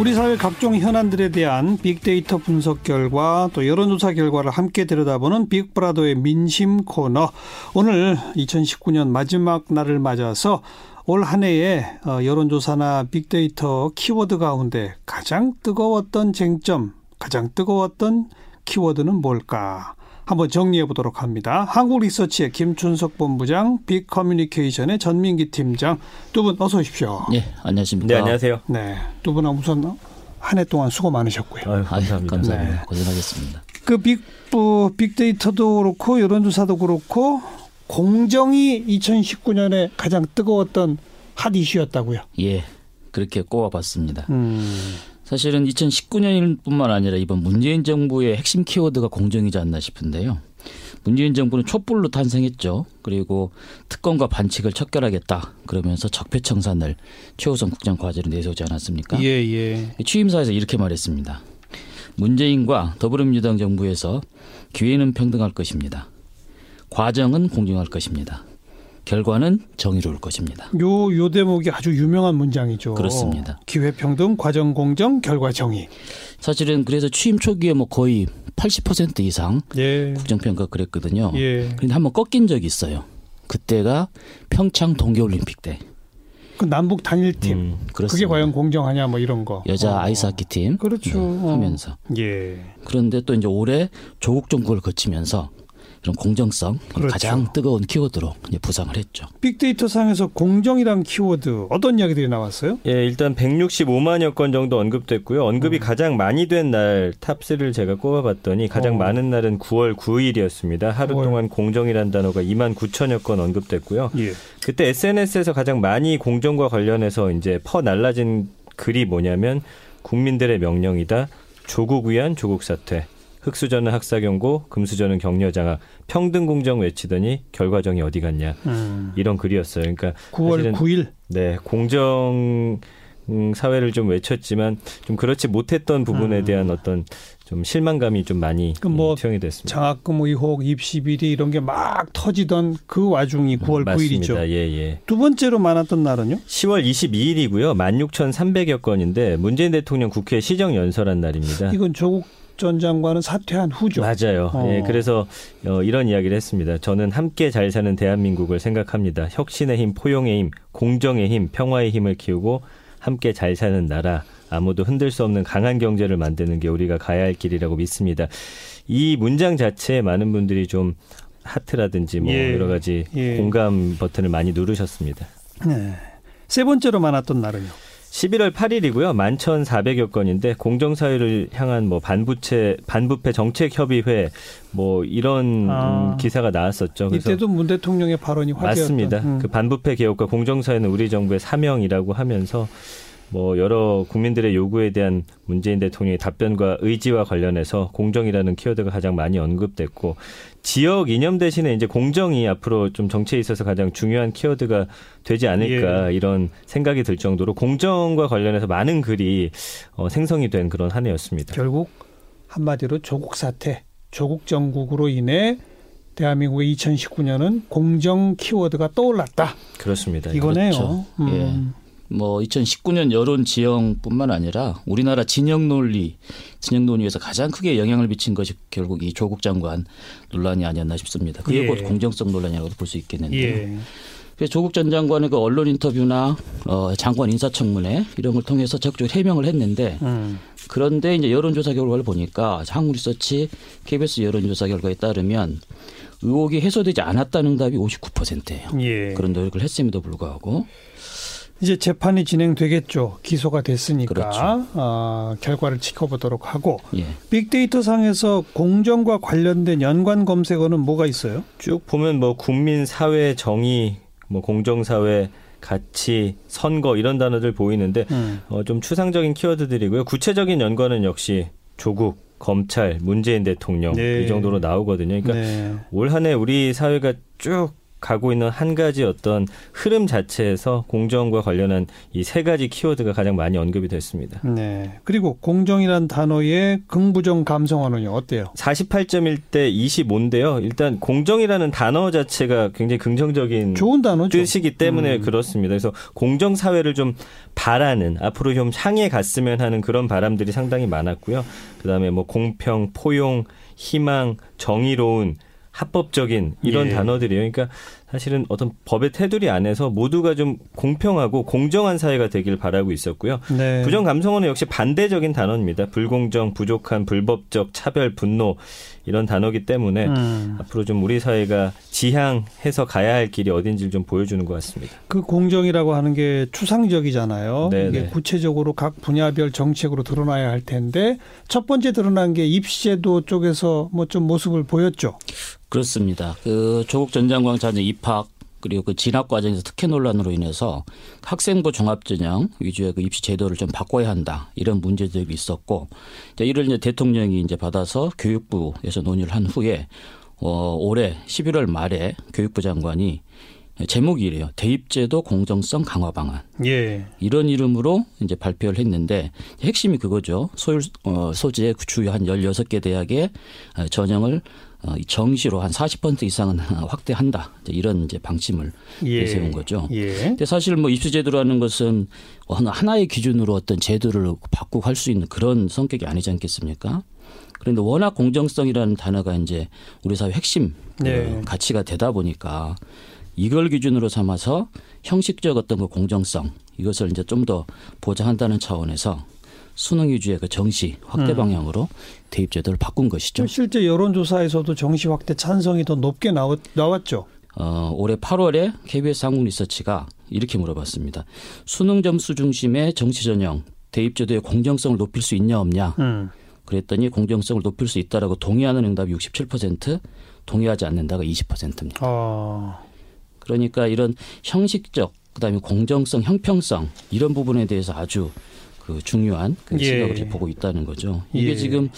우리 사회 각종 현안들에 대한 빅데이터 분석 결과 또 여론조사 결과를 함께 들여다보는 빅브라더의 민심 코너. 오늘 2019년 마지막 날을 맞아서 올 한 해의 어, 여론조사나 빅데이터 키워드 가운데 가장 뜨거웠던 쟁점, 가장 뜨거웠던 키워드는 뭘까? 한번 정리해 보도록 합니다. 한국리서치의 김춘석 본부장, 빅커뮤니케이션의 전민기 팀장 두 분 어서 오십시오. 예, 안녕하십니까. 네, 안녕하세요. 네, 두 분은 우선 한 해 동안 수고 많으셨고요. 아유, 아유, 감사합니다. 감사합니다. 네. 고생하셨습니다. 그 빅, 어, 빅데이터도 그렇고 여론조사도 그렇고 공정이 2019년에 가장 뜨거웠던 핫 이슈였다고요. 예, 그렇게 꼽아봤습니다. 음, 사실은 2019년뿐만 아니라 이번 문재인 정부의 핵심 키워드가 공정이지 않나 싶은데요. 문재인 정부는 촛불로 탄생했죠. 그리고 특검과 반칙을 척결하겠다. 그러면서 적폐청산을 최우선 국정 과제로 내세우지 않았습니까? 예, 예. 취임사에서 이렇게 말했습니다. 문재인과 더불어민주당 정부에서 기회는 평등할 것입니다. 과정은 공정할 것입니다. 결과는 정의로울 것입니다. 요, 요 대목이 아주 유명한 문장이죠. 그렇습니다. 기회평등, 과정공정, 결과 정의. 사실은 그래서 취임 초기에 뭐 거의 80% 이상 예. 국정평가 그랬거든요. 예. 그런데 한번 꺾인 적이 있어요. 그때가 평창 동계올림픽 때. 그 남북 단일팀. 음, 그게. 과연 공정하냐 뭐 이런 거. 여자 어. 아이스하키 팀 그렇죠. 네, 어. 하면서 예. 그런데 또 이제 올해 조국 정국을 거치면서 이런 공정성 그렇죠. 가장 뜨거운 키워드로 이제 부상을 했죠. 빅데이터 상에서 공정이란 키워드 어떤 이야기들이 나왔어요? 예, 일단 165만여 건 정도 언급됐고요. 언급이 음. 가장 많이 된 날 탑3를 제가 꼽아봤더니 가장 어. 많은 날은 9월 9일이었습니다. 하루 9월. 동안 공정이란 단어가 2만 9천여 건 언급됐고요. 예. 그때 SNS에서 가장 많이 공정과 관련해서 이제 퍼 날라진 글이 뭐냐면 국민들의 명령이다. 조국 위한 조국 사퇴. 흑수저는 학사 경고, 금수저는 격려 장악, 평등 공정 외치더니 결과정이 어디 갔냐. 음. 이런 글이었어요. 그러니까 9월 사실은 9일. 네, 공정 음, 사회를 좀 외쳤지만 좀 그렇지 못했던 부분에 음. 대한 어떤 좀 실망감이 좀 많이 그뭐 음, 투영이 됐습니다. 장학금 의혹, 입시 비리 이런 게 막 터지던 그 와중이 9월 맞습니다. 9일이죠. 예, 예. 두 번째로 많았던 날은요? 10월 22일이고요. 16,300여 건인데 문재인 대통령 국회 시정 연설한 날입니다. 이건 조국 전 장관은 사퇴한 후죠. 맞아요. 어. 예, 그래서 어, 이런 이야기를 했습니다. 저는 함께 잘 사는 대한민국을 생각합니다. 혁신의 힘, 포용의 힘, 공정의 힘, 평화의 힘을 키우고 함께 잘 사는 나라, 아무도 흔들 수 없는 강한 경제를 만드는 게 우리가 가야 할 길이라고 믿습니다. 이 문장 자체에 많은 분들이 좀 하트라든지 뭐 예. 여러 가지 예. 공감 버튼을 많이 누르셨습니다. 네. 세 번째로 많았던 날은요. 11월 8일이고요. 11,400여 건인데 공정사회를 향한 뭐 반부채 반부패 정책 협의회 뭐 이런 아. 음, 기사가 나왔었죠. 이때도 문 대통령의 발언이 화제였던. 맞습니다. 음. 그 반부패 개혁과 공정사회는 우리 정부의 사명이라고 하면서 뭐 여러 국민들의 요구에 대한 문재인 대통령의 답변과 의지와 관련해서 공정이라는 키워드가 가장 많이 언급됐고 지역 이념 대신에 이제 공정이 앞으로 좀 정치에 있어서 가장 중요한 키워드가 되지 않을까 예. 이런 생각이 들 정도로 공정과 관련해서 많은 글이 어, 생성이 된 그런 한 해였습니다. 결국 한마디로 조국 사태, 조국 정국으로 인해 대한민국의 2019년은 공정 키워드가 떠올랐다. 그렇습니다. 이거네요. 그렇죠. 음. 뭐 2019년 여론 지형뿐만 아니라 우리나라 진영 논리, 진영 논의에서 가장 크게 영향을 미친 것이 결국 이 조국 장관 논란이 아니었나 싶습니다. 그게 예. 곧 공정성 논란이라고 볼수 있겠는데. 예. 그래서 조국 전 장관의 그 언론 인터뷰나 어, 장관 인사청문회 이런 걸 통해서 적극적으로 해명을 했는데 음. 그런데 이제 여론조사 결과를 보니까 한국리서치 KBS 여론조사 결과에 따르면 의혹이 해소되지 않았다는 답이 59%예요. 예. 그런 노력을 했음에도 불구하고 이제 재판이 진행되겠죠. 기소가 됐으니까 그렇죠. 아, 결과를 지켜보도록 하고 예. 빅데이터 상에서 공정과 관련된 연관 검색어는 뭐가 있어요? 쭉 보면 뭐 국민 사회 정의, 뭐 공정 사회 가치, 선거 이런 단어들 보이는데 음. 어, 좀 추상적인 키워드들이고요. 구체적인 연관은 역시 조국, 검찰, 문재인 대통령 네. 이 정도로 나오거든요. 그러니까 네. 올 한해 우리 사회가 쭉 가고 있는 한 가지 어떤 흐름 자체에서 공정과 관련한 이 세 가지 키워드가 가장 많이 언급이 됐습니다. 네. 그리고 공정이란 단어의 긍부정 감성어는 어때요? 48.1대 25인데요. 일단 공정이라는 단어 자체가 굉장히 긍정적인 좋은 단어죠. 뜻이기 때문에 음. 그렇습니다. 그래서 공정 사회를 좀 바라는 앞으로 좀 향해 갔으면 하는 그런 바람들이 상당히 많았고요. 그다음에 뭐 공평, 포용, 희망, 정의로운 합법적인 이런 예. 단어들이에요. 그러니까 사실은 어떤 법의 테두리 안에서 모두가 좀 공평하고 공정한 사회가 되길 바라고 있었고요. 네. 부정 감성어는 역시 반대적인 단어입니다. 불공정, 부족한, 불법적, 차별, 분노 이런 단어기 때문에 음. 앞으로 좀 우리 사회가 지향해서 가야 할 길이 어딘지를 좀 보여주는 것 같습니다. 그 공정이라고 하는 게 추상적이잖아요. 네네. 이게 네. 구체적으로 각 분야별 정책으로 드러나야 할 텐데 첫 번째 드러난 게 입시제도 쪽에서 뭐 좀 모습을 보였죠. 그렇습니다. 그 조국 전 장관 자녀 입학 그리고 그 진학 과정에서 특혜 논란으로 인해서 학생부 종합전형 위주의 그 입시 제도를 좀 바꿔야 한다 이런 문제들이 있었고 이제 이를 이제 대통령이 이제 받아서 교육부에서 논의를 한 후에 어 올해 11월 말에 교육부 장관이 제목이 이래요. 대입제도 공정성 강화 방안. 예. 이런 이름으로 이제 발표를 했는데 핵심이 그거죠. 소율 어, 소재 주요 한 16개 대학의 전형을 어, 정시로 한 40% 이상은 확대한다. 이런 이제 방침을 예. 내세운 거죠. 예. 근데 사실 뭐 입시제도라는 것은 하나의 기준으로 어떤 제도를 바꾸고 할 수 있는 그런 성격이 아니지 않겠습니까? 그런데 워낙 공정성이라는 단어가 이제 우리 사회 핵심 그 네. 가치가 되다 보니까 이걸 기준으로 삼아서 형식적 어떤 그 공정성 이것을 이제 좀 더 보장한다는 차원에서 수능 위주의 그 정시 확대 음. 방향으로 대입 제도를 바꾼 것이죠. 실제 여론조사에서도 정시 확대 찬성이 더 높게 나왔, 나왔죠. 어, 올해 8월에 KBS 한국 리서치가 이렇게 물어봤습니다. 수능 점수 중심의 정시 전형 대입 제도의 공정성을 높일 수 있냐 없냐. 음. 그랬더니 공정성을 높일 수 있다라고 동의하는 응답이 67%, 동의하지 않는다가 20%입니다. 어. 그러니까 이런 형식적 그다음에 공정성, 형평성 이런 부분에 대해서 아주 그 중요한 그 예. 시각을 예. 보고 있다는 거죠. 이게 예. 지금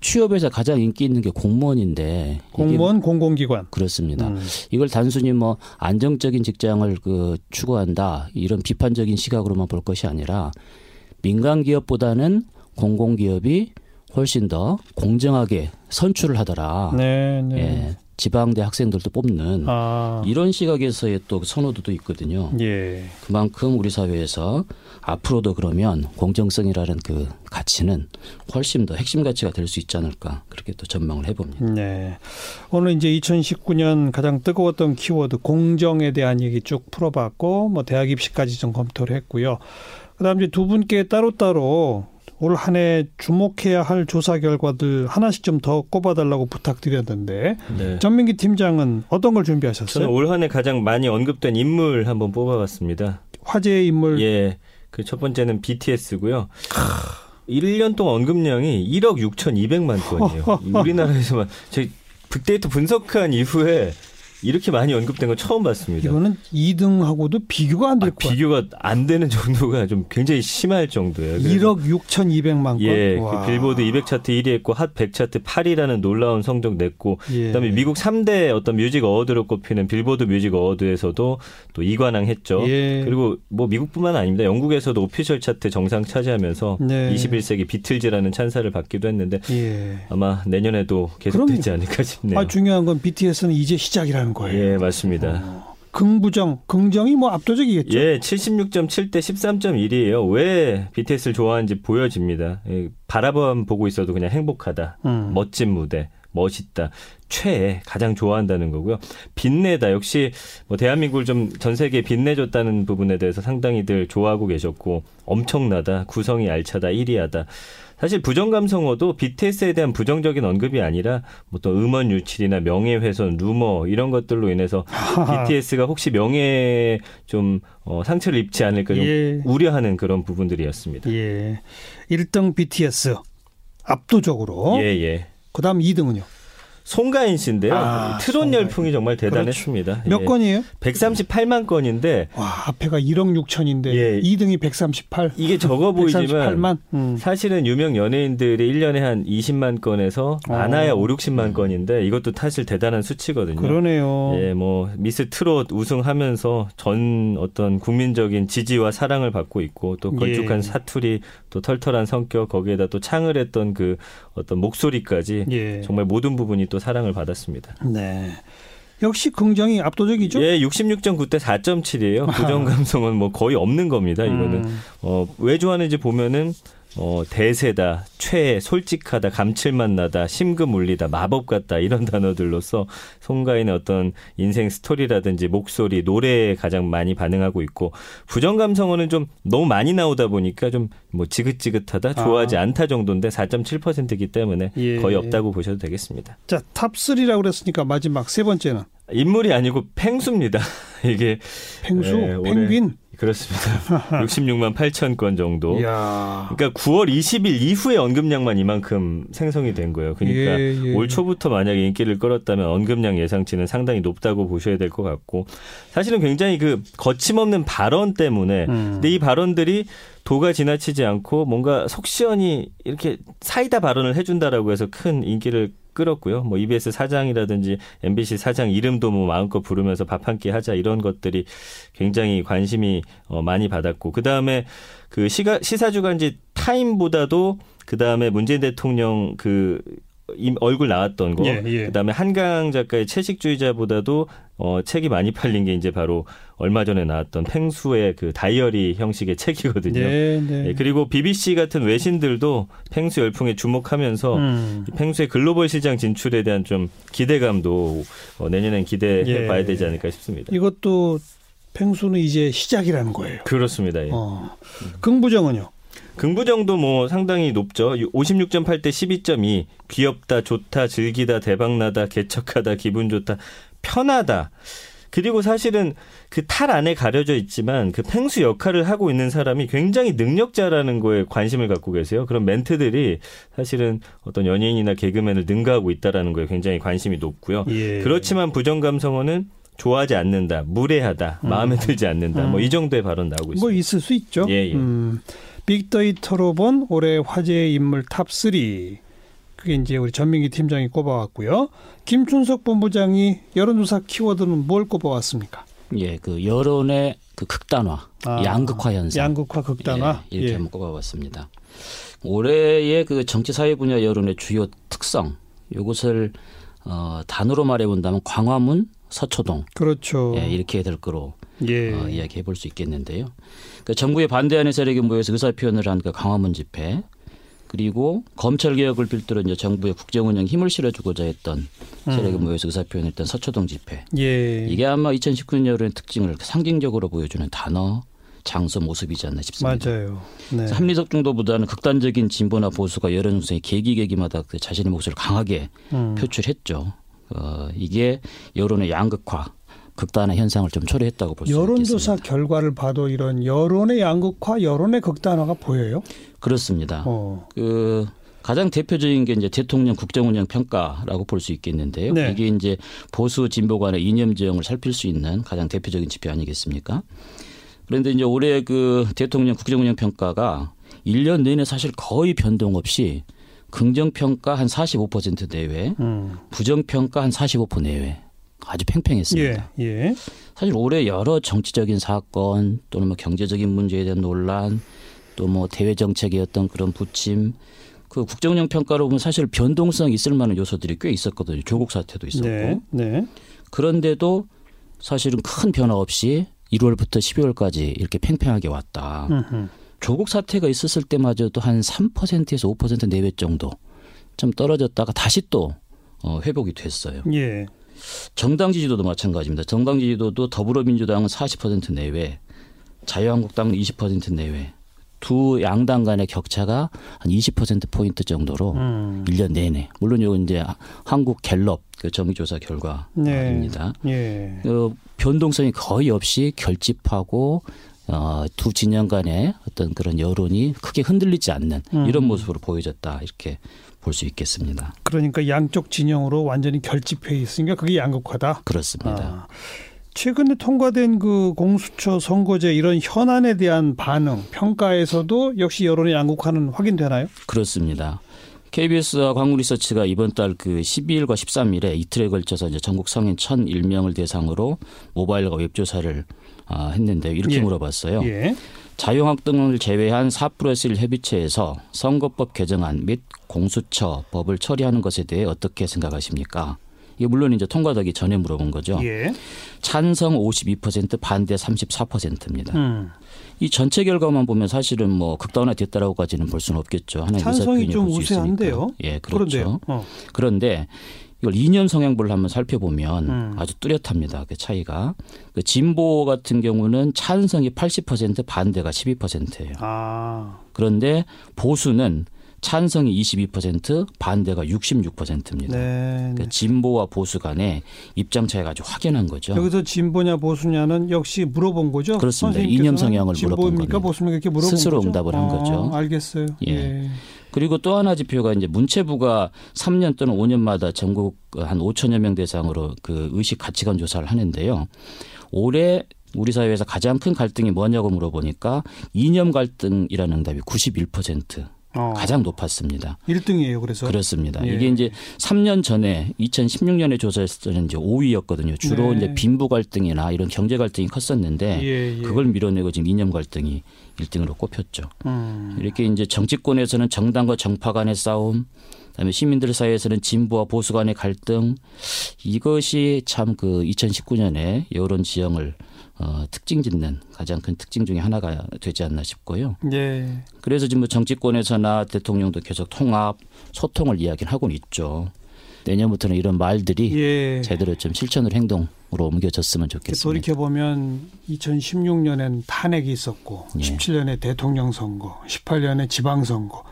취업에서 가장 인기 있는 게 공무원인데 공무원 공공기관 그렇습니다. 음. 이걸 단순히 뭐 안정적인 직장을 그 추구한다 이런 비판적인 시각으로만 볼 것이 아니라 민간 기업보다는 공공기업이 훨씬 더 공정하게 선출을 하더라. 네, 네. 예. 지방대 학생들도 뽑는 아. 이런 시각에서의 또 선호도도 있거든요. 예. 그만큼 우리 사회에서 앞으로도 그러면 공정성이라는 그 가치는 훨씬 더 핵심 가치가 될 수 있지 않을까 그렇게 또 전망을 해봅니다. 네. 오늘 이제 2019년 가장 뜨거웠던 키워드 공정에 대한 얘기 쭉 풀어봤고 뭐 대학 입시까지 좀 검토를 했고요. 그다음 이제 두 분께 따로따로 올 한 해 주목해야 할 조사 결과들 하나씩 좀 더 꼽아달라고 부탁드렸는데 네. 전민기 팀장은 어떤 걸 준비하셨어요? 저는 올 한 해 가장 많이 언급된 인물 한번 뽑아봤습니다. 화제의 인물. 예. 그 첫 번째는 BTS고요. 1년 동안 언급량이 1억 6,200만 건이에요. 우리나라에서만 저희 빅데이터 분석한 이후에 이렇게 많이 언급된 건 처음 봤습니다. 이거는 2등하고도 비교가 안될 아, 거예요. 비교가 안 되는 정도가 좀 굉장히 심할 정도예요. 1억 6,200만 건. 예, 그 빌보드 200 차트 1위 했고 핫 100 차트 8위라는 놀라운 성적 냈고 예. 그다음에 미국 3대 어떤 music award로 꼽히는 빌보드 뮤직 어워드에서도 또 2관왕 했죠. 예. 그리고 뭐 미국뿐만 아닙니다. 영국에서도 오피셜 차트 정상 차지하면서 네. 21세기 비틀즈라는 찬사를 받기도 했는데 예. 아마 내년에도 계속되지 않을까 싶네요. 아, 중요한 건 BTS는 이제 시작이라는 되는 거예요. 예, 맞습니다. 어. 긍부정, 긍정이 뭐 압도적이겠죠. 예, 76.7 대 13.1이에요. 왜 BTS를 좋아하는지 보여집니다. 예, 바라만 보고 있어도 그냥 행복하다. 음. 멋진 무대. 멋있다. 최애 가장 좋아한다는 거고요. 빛내다 역시 뭐 대한민국을 좀 전 세계에 빛내줬다는 부분에 대해서 상당히들 좋아하고 계셨고 엄청나다. 구성이 알차다. 1위하다. 사실 부정 감성어도 BTS에 대한 부정적인 언급이 아니라 뭐 또 음원 유출이나 명예훼손, 루머 이런 것들로 인해서 BTS가 혹시 명예에 좀 어, 상처를 입지 않을까 좀 예. 우려하는 그런 부분들이었습니다. 예. 1등 BTS 압도적으로. 예, 예. 그다음 2등은요? 송가인 씨인데요. 아, 트롯 송가인. 열풍이 정말 대단했습니다. 몇 예. 건이에요? 138만 건인데 와, 앞에가 1억 6천인데 예. 2등이 138. 이게 적어 보이지만 138만. 음. 사실은 유명 연예인들이 1년에 한 20만 건에서 많아야 어. 5, 60만 건인데 이것도 사실 대단한 수치거든요. 그러네요. 예, 뭐 미스 트롯 우승하면서 전 어떤 국민적인 지지와 사랑을 받고 있고 또 걸쭉한 예. 사투리, 또 털털한 성격 거기에다 또 창을 했던 그 어떤 목소리까지 예. 정말 모든 부분이 또 사랑을 받았습니다. 네. 역시 긍정이 압도적이죠? 예, 66.9대 4.7이에요. 부정 감성은 뭐 거의 없는 겁니다. 이거는 음. 어, 왜 좋아하는지 보면은 어, 대세다, 최애, 솔직하다, 감칠맛 나다, 심금 울리다, 마법 같다 이런 단어들로서 송가인의 어떤 인생 스토리라든지 목소리, 노래에 가장 많이 반응하고 있고 부정 감성어는 좀 너무 많이 나오다 보니까 좀 뭐 지긋지긋하다, 좋아하지 아. 않다 정도인데 4.7%이기 때문에 예. 거의 없다고 보셔도 되겠습니다. 자, 탑 3라고 그랬으니까 마지막 세 번째는 인물이 아니고 펭수입니다. 이게 펭수, 예, 올해 펭귄. 그렇습니다. 66만 8천 건 정도. 이야. 그러니까 9월 20일 이후에 언급량만 이만큼 생성이 된 거예요. 그러니까 예, 예. 올 초부터 만약에 인기를 끌었다면 언급량 예상치는 상당히 높다고 보셔야 될 것 같고 사실은 굉장히 그 거침없는 발언 때문에 음. 근데 이 발언들이 도가 지나치지 않고 뭔가 속 시원히 이렇게 사이다 발언을 해준다라고 해서 큰 인기를 끌었고요. 뭐 EBS 사장이라든지 MBC 사장 이름도 뭐 마음껏 부르면서 밥 한 끼 하자 이런 것들이 굉장히 관심이 어, 많이 받았고 그 다음에 그 시가 시사 주간지 타임보다도 그 다음에 문재인 대통령 그 임- 얼굴 나왔던 거, 예, 예. 그다음에 한강 작가의 채식주의자보다도 어, 책이 많이 팔린 게 이제 바로 얼마 전에 나왔던 팽수의 그 다이어리 형식의 책이거든요. 네, 네. 예, 그리고 BBC 같은 외신들도 팽수 열풍에 주목하면서 음. 이 팽수의 글로벌 시장 진출에 대한 좀 기대감도 어, 내년엔 기대해 예. 봐야 되지 않을까 싶습니다. 이것도 펭수는 이제 시작이라는 거예요. 그렇습니다. 예. 어. 긍부정은요? 긍부정도 뭐 상당히 높죠. 56.8 대 12.2. 귀엽다, 좋다, 즐기다, 대박나다, 개척하다, 기분 좋다, 편하다. 그리고 사실은 그 탈 안에 가려져 있지만 그 펭수 역할을 하고 있는 사람이 굉장히 능력자라는 거에 관심을 갖고 계세요. 그런 멘트들이 사실은 어떤 연예인이나 개그맨을 능가하고 있다라는 거에 굉장히 관심이 높고요. 예. 그렇지만 부정 감성어는 좋아하지 않는다, 무례하다, 마음에 들지 않는다. 뭐이 정도의 발언 나오고 있습니다. 뭐 있을 수 있죠. 예, 예. 음, 빅데이터로 본 올해 화제의 인물 탑3. 그게 이제 우리 전민기 팀장이 꼽아왔고요. 김춘석 본부장이 여론조사 키워드는 뭘 꼽아왔습니까? 예, 그 여론의 그 극단화, 아, 양극화 현상. 양극화 극단화. 예, 이렇게 예. 한번 꼽아봤습니다. 올해의 그 정치 사회 분야 여론의 주요 특성, 이것을 어, 단어로 말해 본다면 광화문, 서초동 그렇죠. 예, 이렇게 될 거로 예. 어, 이야기해 볼 수 있겠는데요. 그 정부에 반대하는 세력이 모여서 의사 표현을 한그 강화문 집회, 그리고 검찰 개혁을 필두로 이제 정부의 국정 운영 힘을 실어주고자 했던 세력이 음. 모여서 의사 표현했던 서초동 집회. 예. 이게 아마 2019년의 특징을 상징적으로 보여주는 단어, 장소, 모습이지 않나 싶습니다. 맞아요. 네. 합리적 정도보다는 극단적인 진보나 보수가 여론 형성의 계기 계기마다 그 자신의 목소리를 강하게 음. 표출했죠. 어, 이게 여론의 양극화, 극단화 현상을 좀 초래했다고 볼수 여론조사 있겠습니다. 결과를 봐도 이런 여론의 양극화, 여론의 극단화가 보여요. 그렇습니다. 어. 그 가장 대표적인 게 이제 대통령 국정운영 평가라고 볼 수 있겠는데요. 네. 이게 이제 보수 진보 간의 이념 지형을 살필 수 있는 가장 대표적인 지표 아니겠습니까? 그런데 이제 올해 그 대통령 국정운영 평가가 1년 내내 사실 거의 변동 없이 긍정 평가 한 45% 내외, 음. 부정 평가 한 45% 내외. 아주 팽팽했습니다. 예. 예. 사실 올해 여러 정치적인 사건 또는 뭐 경제적인 문제에 대한 논란 또 뭐 대외 어떤 그런 부침 그 국정운영 평가로 보면 사실 변동성 있을 만한 요소들이 꽤 있었거든요. 조국 사태도 있었고 네. 네. 그런데도 사실은 큰 변화 없이 1월부터 12월까지 이렇게 팽팽하게 왔다. 음흠. 조국 사태가 있었을 때마저도 한 3%에서 5% 내외 정도 좀 떨어졌다가 다시 또 어, 회복이 됐어요. 예. 정당 지지도도 마찬가지입니다. 정당 지지도도 더불어민주당은 40% 내외, 자유한국당은 20% 내외. 두 양당 간의 격차가 한 20% 포인트 정도로 음. 1년 내내. 물론 요 이제 한국 갤럽 그 정기조사 결과입니다. 예. 그 변동성이 거의 없이 결집하고 어, 두 진영 간의 어떤 그런 여론이 크게 흔들리지 않는 음. 이런 모습으로 보여졌다 이렇게 볼 수 있겠습니다. 그러니까 양쪽 진영으로 완전히 결집해 있으니까 그게 양극화다. 그렇습니다. 아, 최근에 통과된 그 공수처 선거제 이런 현안에 대한 반응 평가에서도 역시 여론의 양극화는 확인되나요? 그렇습니다. KBS와 한국리서치가 이번 달 그 12일과 13일에 이틀에 걸쳐서 이제 전국 성인 1,001명을 대상으로 모바일과 웹 조사를 아, 했는데 이렇게 예. 물어봤어요. 예. 자유한국당을 제외한 4 플러스 1 협의체에서 선거법 개정안 및 공수처 법을 처리하는 것에 대해 어떻게 생각하십니까? 이게 물론 이제 통과되기 전에 물어본 거죠. 예. 찬성 52% 반대 34%입니다. 음. 이 전체 결과만 보면 사실은 뭐 극단화 됐다라고까지는 볼 수는 없겠죠. 하나의 찬성이 좀 우세한데요. 예, 그렇죠. 어. 그런데 이걸 이념 성향별로 한번 살펴보면 음. 아주 뚜렷합니다. 그 차이가. 그 진보 같은 경우는 찬성이 80% 반대가 12%예요. 아. 그런데 보수는 찬성이 22% 반대가 66%입니다. 네. 그러니까 네. 진보와 보수 간의 입장 차이가 아주 확연한 거죠. 여기서 진보냐 보수냐는 역시 물어본 거죠. 그렇습니다. 이념 성향을 물어본 거네요. 보수입니까 이렇게 물어본 스스로 거죠. 응답을 한 아, 거죠. 알겠어요. 예. 예. 그리고 또 하나 지표가 이제 문체부가 3년 또는 5년마다 전국 한 5천여 명 대상으로 그 의식 가치관 조사를 하는데요. 올해 우리 사회에서 가장 큰 갈등이 뭐냐고 물어보니까 이념 갈등이라는 응답이 91% 어. 가장 높았습니다. 1등이에요. 그래서 그렇습니다. 예. 이게 이제 3년 전에 2016년에 조사했을 때는 이제 5위였거든요. 주로 네. 이제 빈부 갈등이나 이런 경제 갈등이 컸었는데 예, 예. 그걸 밀어내고 지금 이념 갈등이 1등으로 꼽혔죠. 음. 이렇게 이제 정치권에서는 정당과 정파 간의 싸움, 그다음에 시민들 사이에서는 진보와 보수 간의 갈등 이것이 참 그 2019년에 여론 지형을 어, 특징 짓는 가장 큰 특징 중에 하나가 되지 않나 싶고요. 예. 그래서 지금 뭐 정치권에서나 대통령도 계속 통합, 소통을 이야기를 하고는 있죠. 내년부터는 이런 말들이 예. 제대로 좀 실천으로 행동으로 옮겨졌으면 좋겠습니다. 돌이켜 보면 2016년엔 탄핵이 있었고 예. 17년에 대통령 선거, 18년에 지방 선거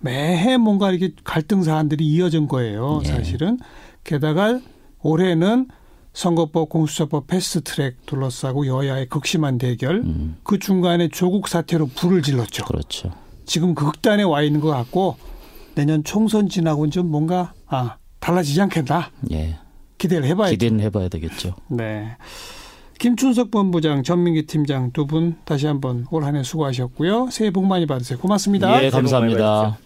매해 뭔가 이렇게 갈등 사안들이 이어진 거예요. 예. 사실은 게다가 올해는 선거법 공수처법 패스트트랙 둘러싸고 여야의 극심한 대결 음, 그 중간에 조국 사태로 불을 질렀죠. 그렇죠. 지금 그 극단에 와 있는 것 같고 내년 총선 지나고는 좀 뭔가 아 달라지지 않겠나 예. 기대를 해봐야죠. 기대는 해봐야 되겠죠. 네. 김춘석 본부장, 전민기 팀장 두 분 다시 한번 올 한해 수고하셨고요. 새해 복 많이 받으세요. 고맙습니다. 예, 감사합니다.